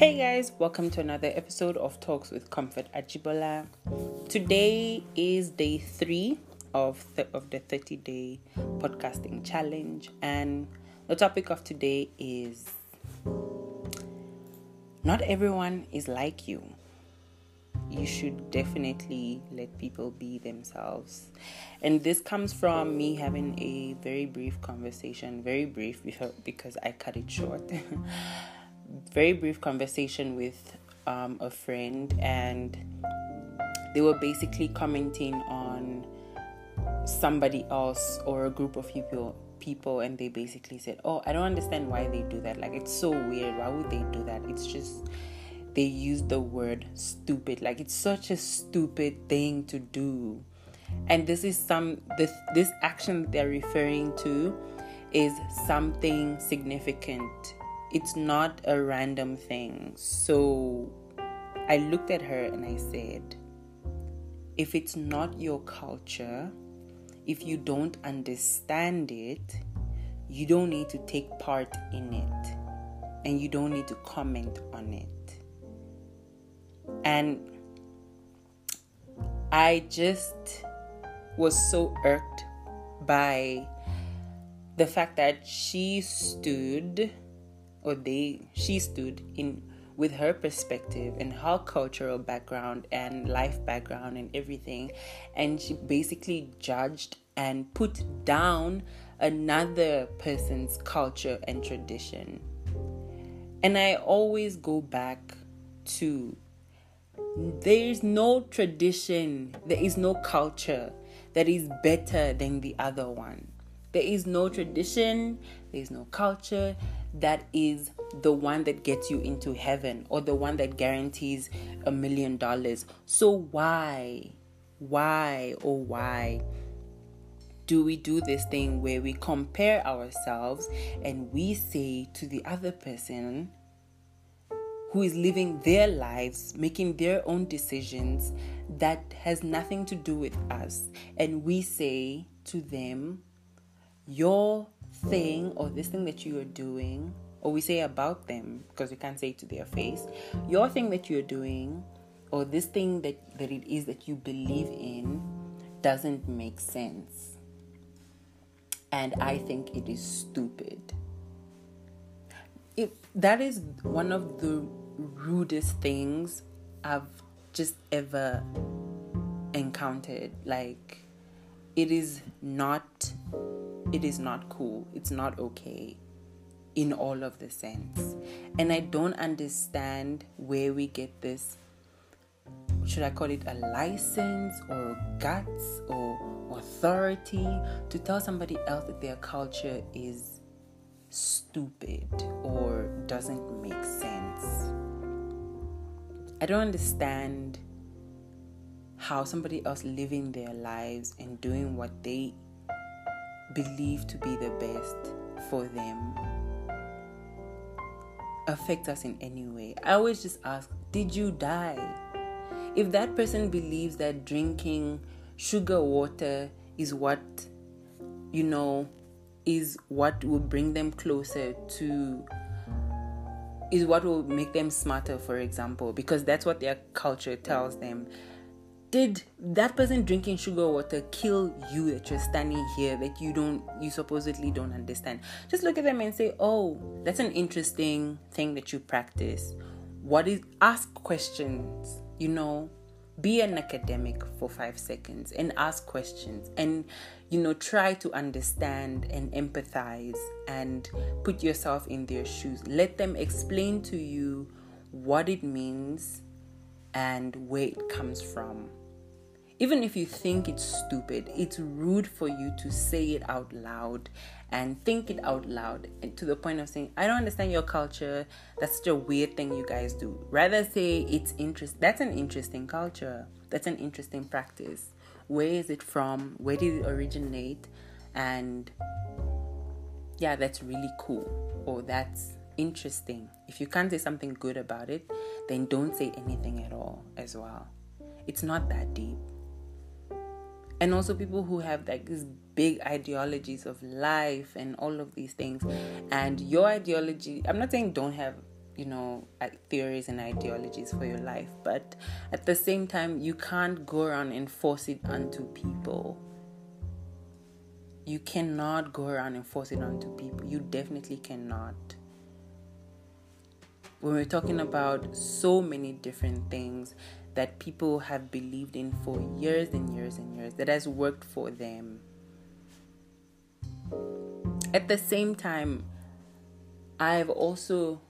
Hey guys, welcome to another episode of Talks with Comfort Ajibola. Today is day three of the, of the 30 day podcasting challenge, and the topic of today is not everyone is like you. You should definitely let people be themselves. And this comes from me having a very brief conversation, very brief because I cut it short. very brief conversation with um, a friend, and they were basically commenting on somebody else or a group of people people and they basically said oh i don't understand why they do that. Like it's so weird. Why would they do that? It's just they use the word stupid. Like it's such a stupid thing to do. And this is some this this action they're referring to is something significant it's not a random thing. So I looked at her and I said, if it's not your culture, if you don't understand it, you don't need to take part in it and you don't need to comment on it. And I just was so irked by the fact that she stood or they she stood in with her perspective and her cultural background and life background and everything. And she basically judged and put down another person's culture and tradition. And i always go back to there is no tradition there is no culture that is better than the other one. There is no tradition there is no culture that is the one that gets you into heaven or the one that guarantees a million dollars. So, why, why, oh, why do we do this thing where we compare ourselves and we say to the other person who is living their lives, making their own decisions that has nothing to do with us, and we say to them, Your thing or this thing that you are doing, or we say about them because we can't say it to their face, your thing that you're doing, or this thing that, that it is that you believe in, doesn't make sense. And I think it is stupid. It, that is one of the rudest things I've just ever encountered. Like, it is not it is not cool. It's not okay in all of the sense. And I don't understand where we get this should I call it a license or guts or authority to tell somebody else that their culture is stupid or doesn't make sense. I don't understand how somebody else living their lives and doing what they believe to be the best for them affect us in any way. I always just ask, did you die? If that person believes that drinking sugar water is what, you know, is what will bring them closer to is what will make them smarter for example because that's what their culture tells them did that person drinking sugar water kill you that you're standing here that you don't you supposedly don't understand? Just look at them and say oh that's an interesting thing that you practice. What is ask questions you know? Be an academic for 5 seconds and ask questions and you know try to understand and empathize and put yourself in their shoes. Let them explain to you what it means and where it comes from even if you think it's stupid, it's rude for you to say it out loud and think it out loud to the point of saying, I don't understand your culture. That's such a weird thing you guys do. Rather say it's interest that's an interesting culture. That's an interesting practice. Where is it from? Where did it originate? And yeah, that's really cool. Or that's interesting. If you can't say something good about it, then don't say anything at all as well. It's not that deep and also people who have like these big ideologies of life and all of these things. And your ideology i'm not saying don't have you know uh, theories and ideologies for your life but at the same time you can't go around and force it onto people. You cannot go around and force it onto people. You definitely cannot. When we're talking about so many different things that people have believed in for years and years and years that has worked for them at the same time i've also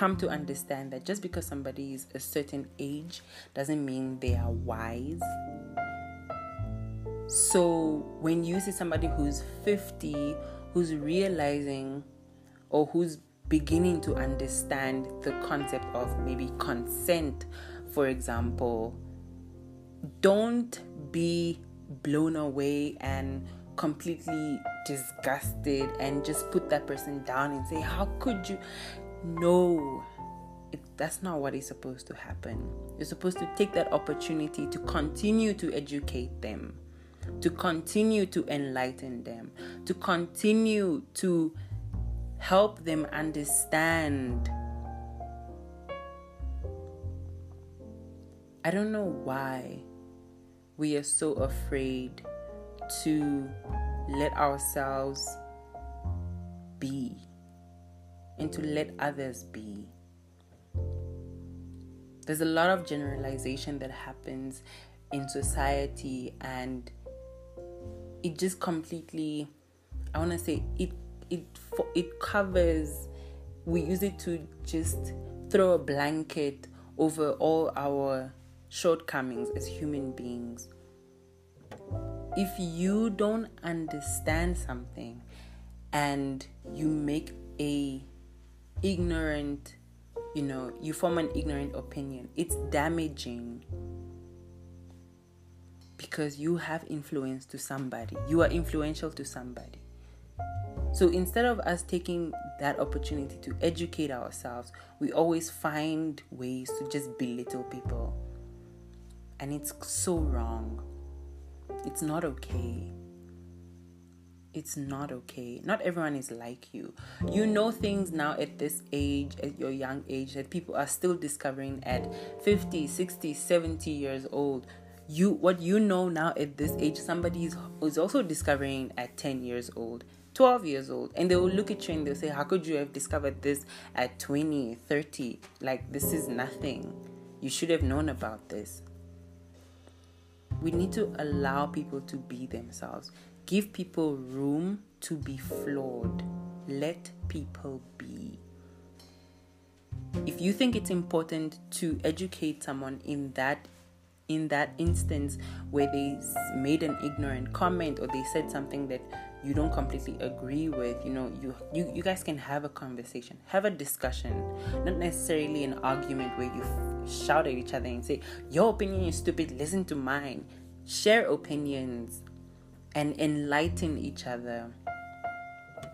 come to understand that just because somebody is a certain age doesn't mean they are wise. So when you see somebody who's 50, who's realizing or who's beginning to understand the concept of maybe consent, for example, don't be blown away and completely disgusted and just put that person down and say, How could you? No, it, that's not what is supposed to happen. You're supposed to take that opportunity to continue to educate them, to continue to enlighten them, to continue to help them understand. I don't know why we are so afraid to let ourselves be and to let others be. There's a lot of generalization that happens in society, and it just completely, I want to say, it it it covers. We use it to just throw a blanket over all our shortcomings as human beings. If you don't understand something and you make a ignorant, you know, you form an ignorant opinion. It's damaging because you have influence to somebody. You are influential to somebody. So instead of us taking that opportunity to educate ourselves, we always find ways to just belittle people. And it's so wrong. It's not okay it's not okay. Not everyone is like you. You know things now at this age, at your young age, that people are still discovering at 50, 60, 70 years old. You what you know now at this age, somebody is, is also discovering at 10 years old. 12 years old and they will look at you and they'll say how could you have discovered this at 20 30 like this is nothing you should have known about this we need to allow people to be themselves Give people room to be flawed. Let people be. If you think it's important to educate someone in that in that instance where they made an ignorant comment or they said something that you don't completely agree with you know you, you you guys can have a conversation have a discussion not necessarily an argument where you f- shout at each other and say your opinion is stupid listen to mine share opinions and enlighten each other.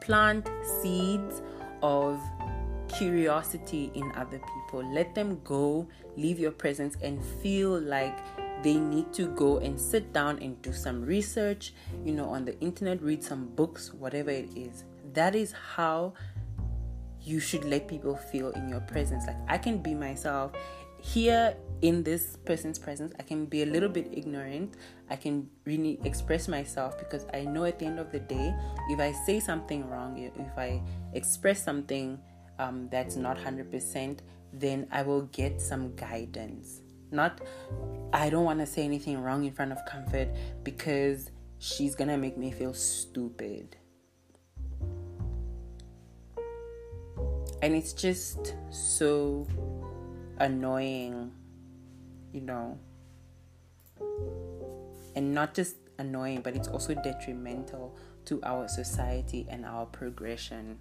Plant seeds of curiosity in other people. Let them go, leave your presence, and feel like they need to go and sit down and do some research, you know, on the internet, read some books, whatever it is. That is how you should let people feel in your presence. Like, I can be myself here in this person's presence, I can be a little bit ignorant. I can really express myself because I know at the end of the day, if I say something wrong, if I express something um, that's not 100%, then I will get some guidance. Not, I don't want to say anything wrong in front of Comfort because she's gonna make me feel stupid. And it's just so annoying you know, and not just annoying, but it's also detrimental to our society and our progression.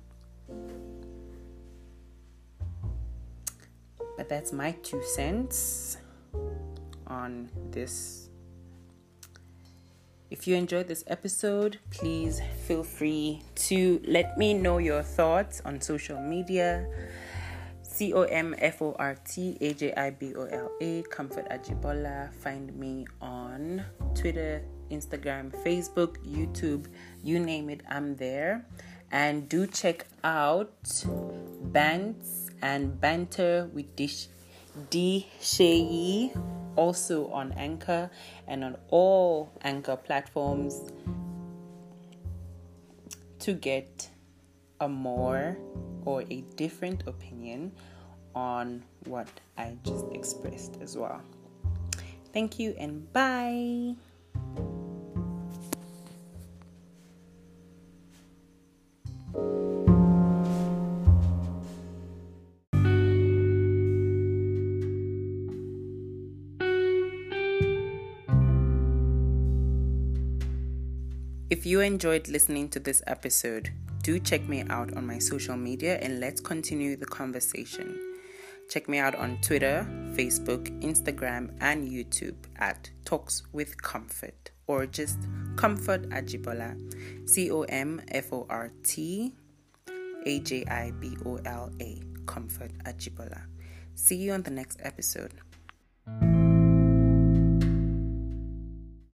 But that's my two cents on this. If you enjoyed this episode, please feel free to let me know your thoughts on social media C O M F O R T A J I B O L A, Comfort Ajibola. Find me on Twitter, Instagram, Facebook, YouTube, you name it, I'm there. And do check out Bant's and Banter with Dish D Sheyi, also on Anchor and on all Anchor platforms to get a more or a different opinion on what I just expressed as well. Thank you and bye. If you enjoyed listening to this episode, do check me out on my social media and let's continue the conversation. Check me out on Twitter, Facebook, Instagram, and YouTube at Talks with Comfort or just Comfort Ajibola. C O M F O R T A J I B O L A. Comfort Ajibola. See you on the next episode.